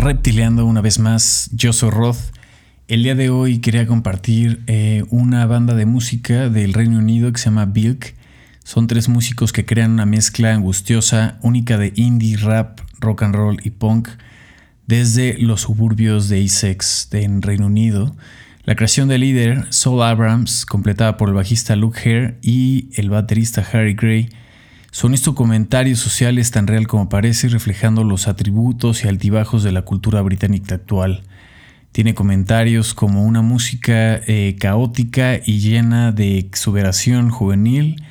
Reptileando una vez más. Yo soy Roth. El día de hoy quería compartir eh, una banda de música del Reino Unido que se llama Bilk. Son tres músicos que crean una mezcla angustiosa, única de indie, rap, rock and roll y punk desde los suburbios de Essex en Reino Unido. La creación del líder, Saul Abrams, completada por el bajista Luke Hare y el baterista Harry Gray, son estos comentarios sociales tan real como parece, reflejando los atributos y altibajos de la cultura británica actual. Tiene comentarios como una música eh, caótica y llena de exuberación juvenil.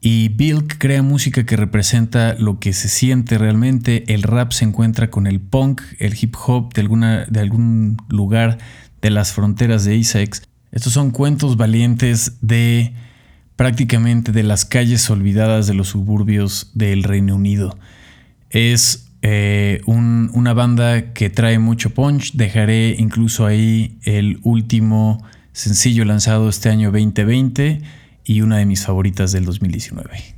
Y Bill crea música que representa lo que se siente realmente. El rap se encuentra con el punk, el hip hop de, alguna, de algún lugar de las fronteras de Essex. Estos son cuentos valientes de prácticamente de las calles olvidadas de los suburbios del Reino Unido. Es eh, una banda que trae mucho punch. Dejaré incluso ahí el último sencillo lanzado este año 2020 y una de mis favoritas del 2019.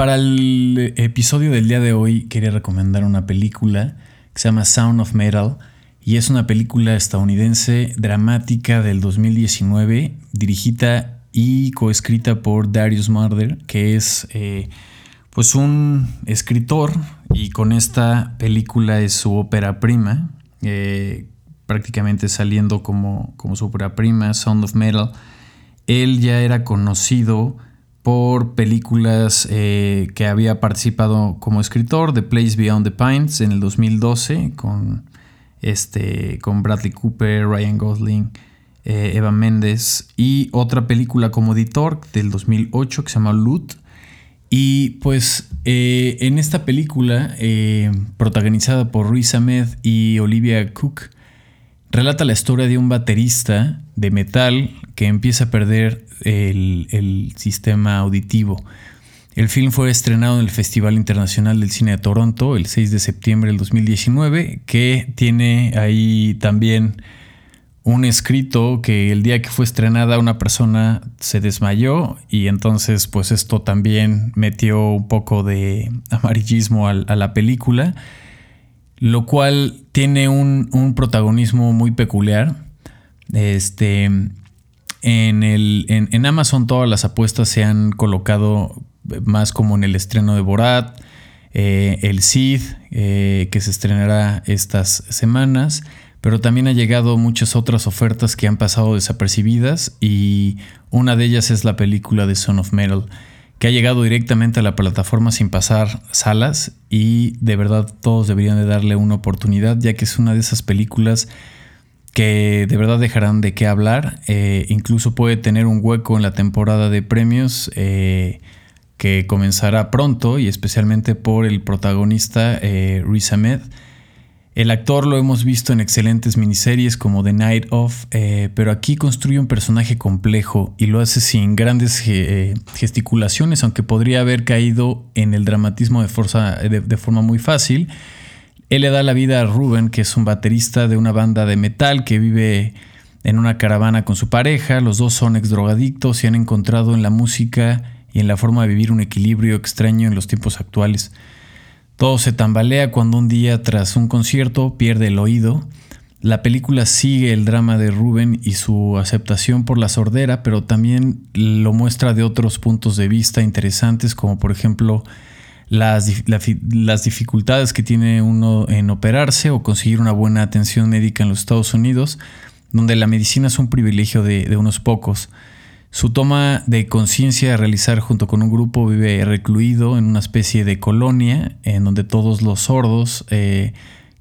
Para el episodio del día de hoy quería recomendar una película que se llama Sound of Metal y es una película estadounidense dramática del 2019 dirigida y coescrita por Darius Marder, que es eh, pues un escritor y con esta película es su ópera prima, eh, prácticamente saliendo como, como su ópera prima, Sound of Metal. Él ya era conocido por películas eh, que había participado como escritor, The Place Beyond the Pines en el 2012 con, este, con Bradley Cooper, Ryan Gosling, eh, Eva Méndez y otra película como editor del 2008 que se llama Loot. Y pues eh, en esta película, protagonizada por Ruiz Ahmed y Olivia Cook, relata la historia de un baterista de metal que empieza a perder el, sistema auditivo. El film fue estrenado en el Festival Internacional del Cine de Toronto el 6 de septiembre del 2019, que tiene ahí también un escrito que el día que fue estrenada una persona se desmayó y entonces pues esto también metió un poco de amarillismo a, la película, lo cual tiene un, un protagonismo muy peculiar. Este, en, el, en, Amazon todas las apuestas se han colocado más como en el estreno de Borat, eh, el Cid, eh, que se estrenará estas semanas, pero también ha llegado muchas otras ofertas que han pasado desapercibidas y una de ellas es la película de Son of Metal, que ha llegado directamente a la plataforma sin pasar salas y de verdad todos deberían de darle una oportunidad ya que es una de esas películas que de verdad dejarán de qué hablar. Eh, incluso puede tener un hueco en la temporada de premios eh, que comenzará pronto y especialmente por el protagonista eh, Riz Ahmed. El actor lo hemos visto en excelentes miniseries como The Night Of, eh, pero aquí construye un personaje complejo y lo hace sin grandes gesticulaciones, aunque podría haber caído en el dramatismo de forma muy fácil. Él le da la vida a Ruben, que es un baterista de una banda de metal que vive en una caravana con su pareja. Los dos son ex drogadictos y han encontrado en la música y en la forma de vivir un equilibrio extraño en los tiempos actuales. Todo se tambalea cuando un día tras un concierto pierde el oído. La película sigue el drama de Ruben y su aceptación por la sordera, pero también lo muestra de otros puntos de vista interesantes, como por ejemplo las, las, dificultades que tiene uno en operarse o conseguir una buena atención médica en los Estados Unidos, donde la medicina es un privilegio de, unos pocos. Su toma de conciencia a realizar junto con un grupo vive recluido en una especie de colonia en donde todos los sordos eh,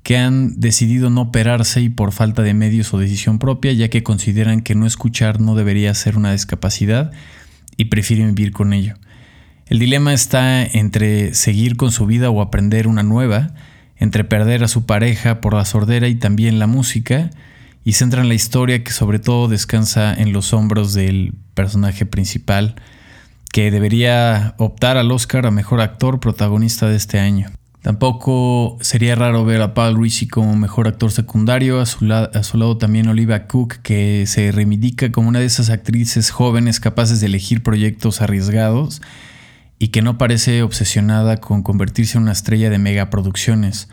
que han decidido no operarse y por falta de medios o decisión propia, ya que consideran que no escuchar no debería ser una discapacidad y prefieren vivir con ello. El dilema está entre seguir con su vida o aprender una nueva. entre perder a su pareja por la sordera y también la música, y centran la historia que sobre todo descansa en los hombros del personaje principal, que debería optar al Oscar a Mejor Actor Protagonista de este año. Tampoco sería raro ver a Paul Ricci como mejor actor secundario, a su, a su, lado también Olivia Cook, que se reivindica como una de esas actrices jóvenes capaces de elegir proyectos arriesgados y que no parece obsesionada con convertirse en una estrella de megaproducciones.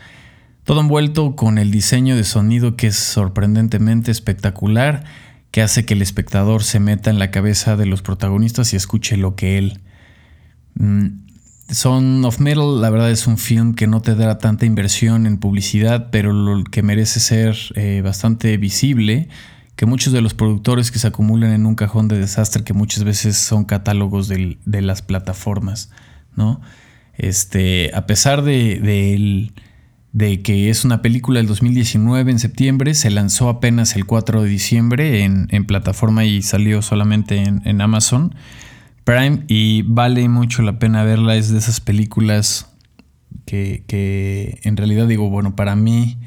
Todo envuelto con el diseño de sonido que es sorprendentemente espectacular, que hace que el espectador se meta en la cabeza de los protagonistas y escuche lo que él. Mm, Son of Metal, la verdad es un film que no te dará tanta inversión en publicidad, pero lo que merece ser eh, bastante visible, que muchos de los productores que se acumulan en un cajón de desastre, que muchas veces son catálogos de las plataformas, ¿no? Este, a pesar de, de de que es una película del 2019 en septiembre, se lanzó apenas el 4 de diciembre en, plataforma y salió solamente en, Amazon Prime y vale mucho la pena verla, es de esas películas que, en realidad digo, bueno, para mí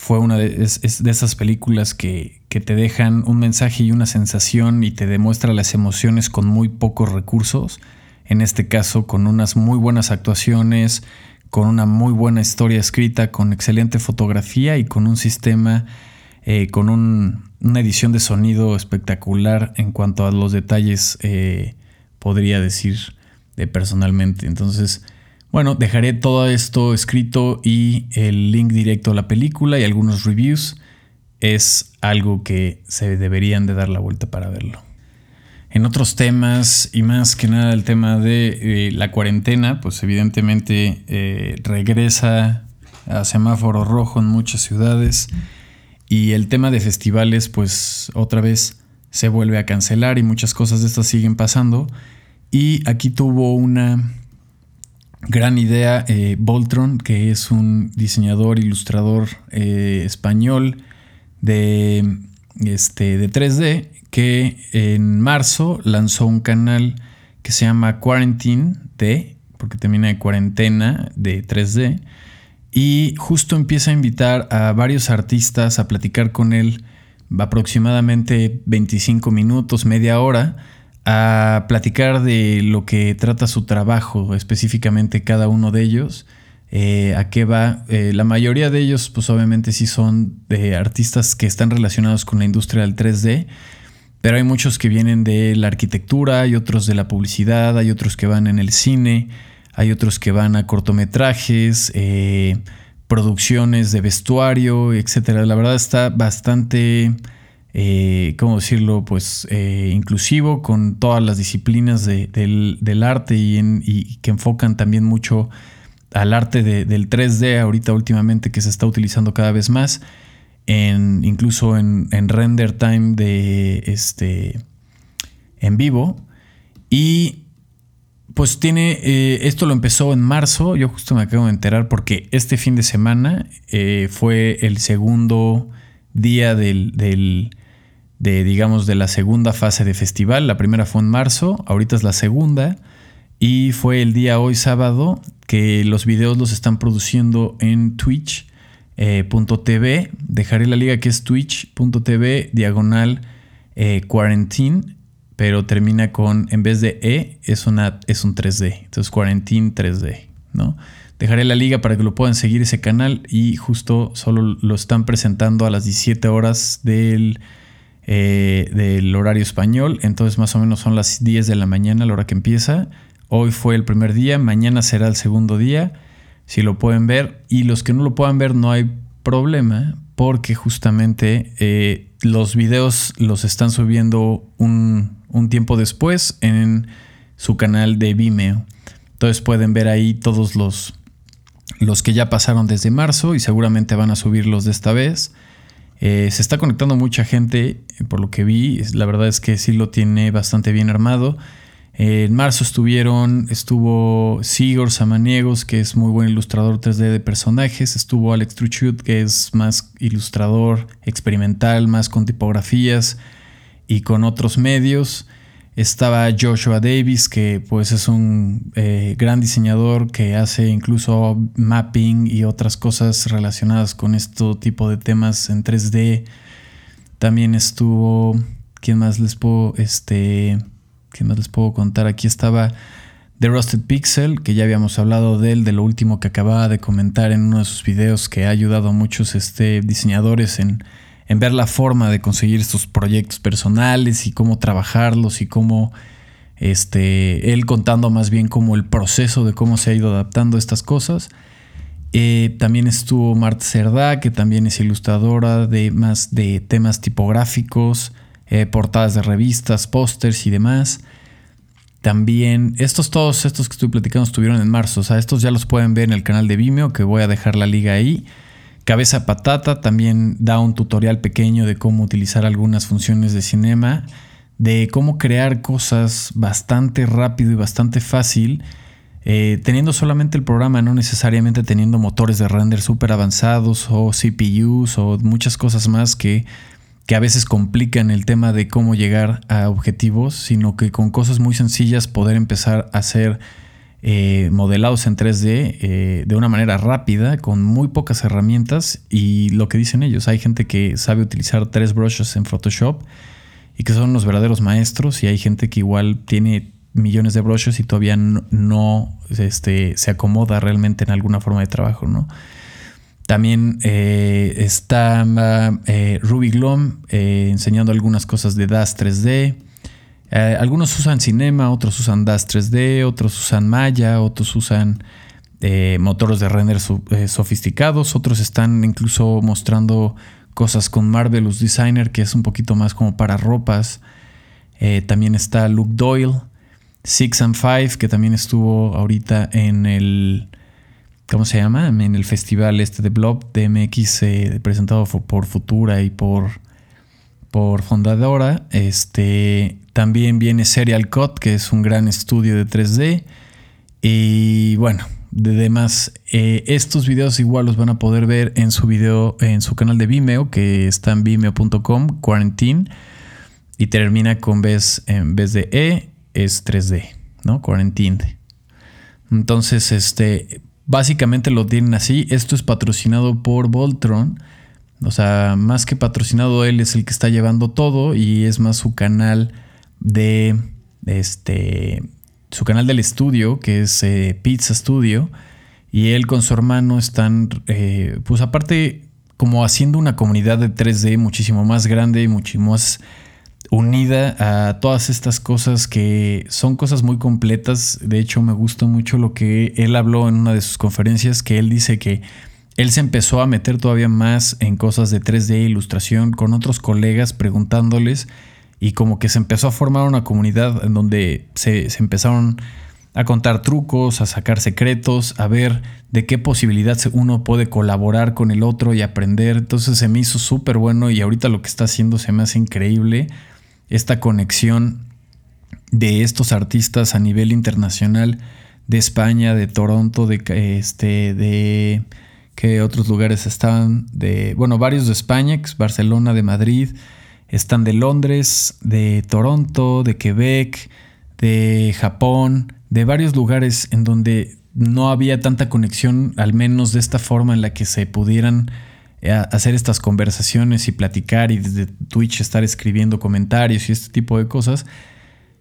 fue una de, esas películas que, que te dejan un mensaje y una sensación y te demuestra las emociones con muy pocos recursos, en este caso con unas muy buenas actuaciones, con una muy buena historia escrita, con excelente fotografía y con un sistema, eh, con una edición de sonido espectacular en cuanto a los detalles, eh, podría decir de personalmente. Entonces, bueno, dejaré todo esto escrito y el link directo a la película y algunos reviews. Es algo que se deberían de dar la vuelta para verlo. En otros temas, y más que nada el tema de eh, la cuarentena, pues evidentemente eh, regresa a semáforo rojo en muchas ciudades. Y el tema de festivales, pues otra vez se vuelve a cancelar y muchas cosas de estas siguen pasando. Y aquí tuvo una gran idea eh, Voltron, que es un diseñador, ilustrador español de, este, de 3D, que en marzo lanzó un canal que se llama Quarantine D, porque termina de cuarentena de 3D, y justo empieza a invitar a varios artistas a platicar con él aproximadamente 25 minutos, media hora, a platicar de lo que trata su trabajo, específicamente cada uno de ellos, eh, a qué va. Eh, la mayoría de ellos, pues obviamente sí son de artistas que están relacionados con la industria del 3D pero hay muchos que vienen de la arquitectura, hay otros de la publicidad, hay otros que van en el cine, hay otros que van a cortometrajes, eh, producciones de vestuario, etc. La verdad está bastante, eh, ¿cómo decirlo? Pues eh, inclusivo con todas las disciplinas del, arte y, que enfocan también mucho al arte del 3D ahorita últimamente que se está utilizando cada vez más incluso en, render time de este en vivo. Y pues tiene, eh, esto lo empezó en marzo, yo justo me acabo de enterar porque este fin de semana fue el segundo día del, de, digamos, de la segunda fase de festival. La primera fue en marzo, ahorita es la segunda. Y fue el día hoy sábado que los videos los están produciendo en Twitch eh. Dejaré la liga que es twitch.tv diagonal eh, quarantine, pero termina con, en vez de E, es, una, es un 3D. Entonces quarantine 3D, ¿no? Dejaré la liga para que lo puedan seguir ese canal y justo solo lo están presentando a las 17 horas del, eh, del horario español. Entonces más o menos son las 10 de la mañana la hora que empieza. Hoy fue el primer día, mañana será el segundo día si lo pueden ver. Y los que no lo puedan ver no hay problema porque justamente eh, los videos los están subiendo un, tiempo después en su canal de Vimeo. Entonces pueden ver ahí todos los, los que ya pasaron desde marzo y seguramente van a subirlos de esta vez. Eh, se está conectando mucha gente, por lo que vi. La verdad es que sí lo tiene bastante bien armado en marzo estuvieron, estuvo Sigor Samaniegos, que es muy buen ilustrador 3D de personajes. Estuvo Alex Truchut, que es más ilustrador experimental, más con tipografías y con otros medios. Estaba Joshua Davis, que pues es un eh, gran diseñador que hace incluso mapping y otras cosas relacionadas con este tipo de temas en 3D. También estuvo, ¿quién más les puedo, este, quién más les puedo contar? Aquí estaba The Rusted Pixel, que ya habíamos hablado de él, de lo último que acababa de comentar en uno de sus videos, que ha ayudado a muchos este, diseñadores en en ver la forma de conseguir estos proyectos personales y cómo trabajarlos y cómo este, él contando más bien como el proceso de cómo se ha ido adaptando a estas cosas. Eh, también estuvo Marta Cerdá, que también es ilustradora de más de temas tipográficos, eh, portadas de revistas, pósters y demás. También, estos todos estos que estoy platicando estuvieron en marzo, o sea, estos ya los pueden ver en el canal de Vimeo, que voy a dejar la liga ahí. Cabeza Patata también da un tutorial pequeño de cómo utilizar algunas funciones de cinema, de cómo crear cosas bastante rápido y bastante fácil, eh, teniendo solamente el programa, no necesariamente teniendo motores de render súper avanzados o CPUs o muchas cosas más que, que a veces complican el tema de cómo llegar a objetivos, sino que con cosas muy sencillas poder empezar a hacer eh, modelados en 3D eh, de una manera rápida, con muy pocas herramientas. Y lo que dicen ellos, hay gente que sabe utilizar tres brushes en Photoshop y que son los verdaderos maestros, y hay gente que igual tiene millones de brushes y todavía no, este, se acomoda realmente en alguna forma de trabajo, ¿no? También eh, está Ruby Glom enseñando algunas cosas de DAS 3D. Eh, algunos usan Cinema, otros usan DAS 3D, otros usan Maya, otros usan eh, motores de render eh, sofisticados, otros están incluso mostrando cosas con Marvelous Designer, que es un poquito más como para ropas. también está Luke Doyle, Six and Five, que también estuvo ahorita en el. ¿Cómo se llama? En el festival este de Blob DMX, presentado por Futura y por, por Fundadora. Este. También viene Serial Cut, que es un gran estudio de 3D. Y bueno, de demás, eh, estos videos igual los van a poder ver en su video, en su canal de Vimeo, que está en vimeo.com, Quarantine. Y termina con vez, en vez de E, es 3D, ¿no? Quarantine. Entonces, este, básicamente lo tienen así. Esto es patrocinado por Voltron. O sea, más que patrocinado, él es el que está llevando todo y es más su canal de este, su canal del estudio, que es eh, Pizza Studio, y él con su hermano están, eh, pues aparte, como haciendo una comunidad de 3D muchísimo más grande y muchísimo más unida a todas estas cosas que son cosas muy completas. De hecho, me gustó mucho lo que él habló en una de sus conferencias, que él dice que él se empezó a meter todavía más en cosas de 3D e ilustración con otros colegas preguntándoles y como que se empezó a formar una comunidad en donde se, empezaron a contar trucos, a sacar secretos, a ver de qué posibilidad uno puede colaborar con el otro y aprender. Entonces se me hizo súper bueno y ahorita lo que está haciendo se me hace increíble. Esta conexión de estos artistas a nivel internacional de España, de Toronto, de este, de que otros lugares estaban, de, bueno, varios de España, Barcelona, de Madrid, están de Londres, de Toronto, de Quebec, de Japón, de varios lugares en donde no había tanta conexión, al menos de esta forma en la que se pudieran eh, hacer estas conversaciones y platicar y desde Twitch estar escribiendo comentarios y este tipo de cosas,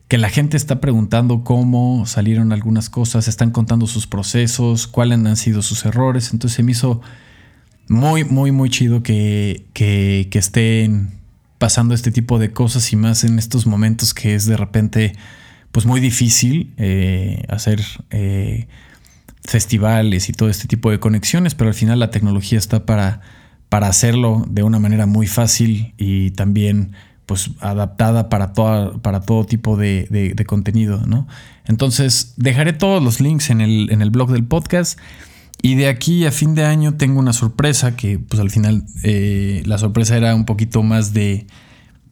que la gente está preguntando cómo salieron algunas cosas, están contando sus procesos, cuáles han sido sus errores, entonces se me hizo muy, muy, muy chido que, que, que estén pasando este tipo de cosas y más en estos momentos que es de repente pues muy difícil eh, hacer eh, festivales y todo este tipo de conexiones, pero al final la tecnología está para, para hacerlo de una manera muy fácil y también pues adaptada para, toda, para todo tipo de, contenido, ¿no? Entonces dejaré todos los links en el, en el blog del podcast. Y de aquí a fin de año tengo una sorpresa que pues al final eh, la sorpresa era un poquito más de,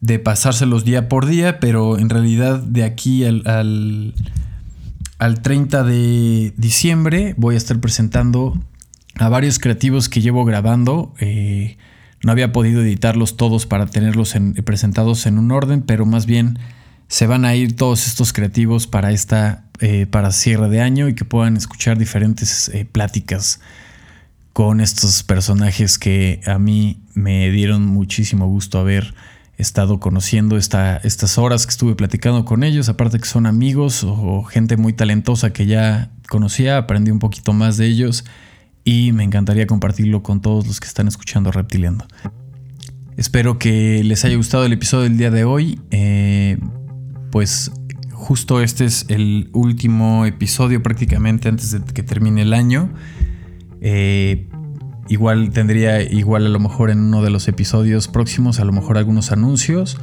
de pasárselos día por día, pero en realidad de aquí al, al, 30 de diciembre voy a estar presentando a varios creativos que llevo grabando. Eh, no había podido editarlos todos para tenerlos presentados en un orden, pero más bien se van a ir todos estos creativos para esta eh, para cierre de año y que puedan escuchar diferentes eh, pláticas con estos personajes que a mí me dieron muchísimo gusto haber estado conociendo esta, estas horas que estuve platicando con ellos, aparte que son amigos o, gente muy talentosa que ya conocía, aprendí un poquito más de ellos y me encantaría compartirlo con todos los que están escuchando Reptiliando. Espero que les haya gustado el episodio del día de hoy. Eh, pues justo este es el último episodio prácticamente antes de que termine el año. Eh, igual tendría, igual a lo mejor en uno de los episodios próximos, a lo mejor algunos anuncios.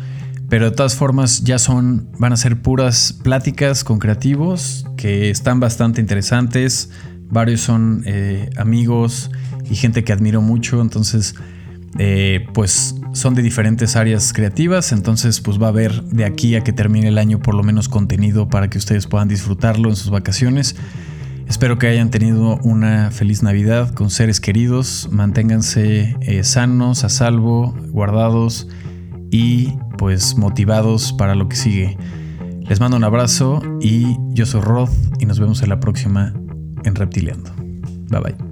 Pero de todas formas ya son, van a ser puras pláticas con creativos que están bastante interesantes. Varios son eh, amigos y gente que admiro mucho. Entonces, eh, pues son de diferentes áreas creativas, entonces pues va a haber de aquí a que termine el año por lo menos contenido para que ustedes puedan disfrutarlo en sus vacaciones. Espero que hayan tenido una feliz Navidad con seres queridos, manténganse eh, sanos, a salvo, guardados y pues motivados para lo que sigue. Les mando un abrazo y yo soy Rod y nos vemos en la próxima en Reptiliando. Bye bye.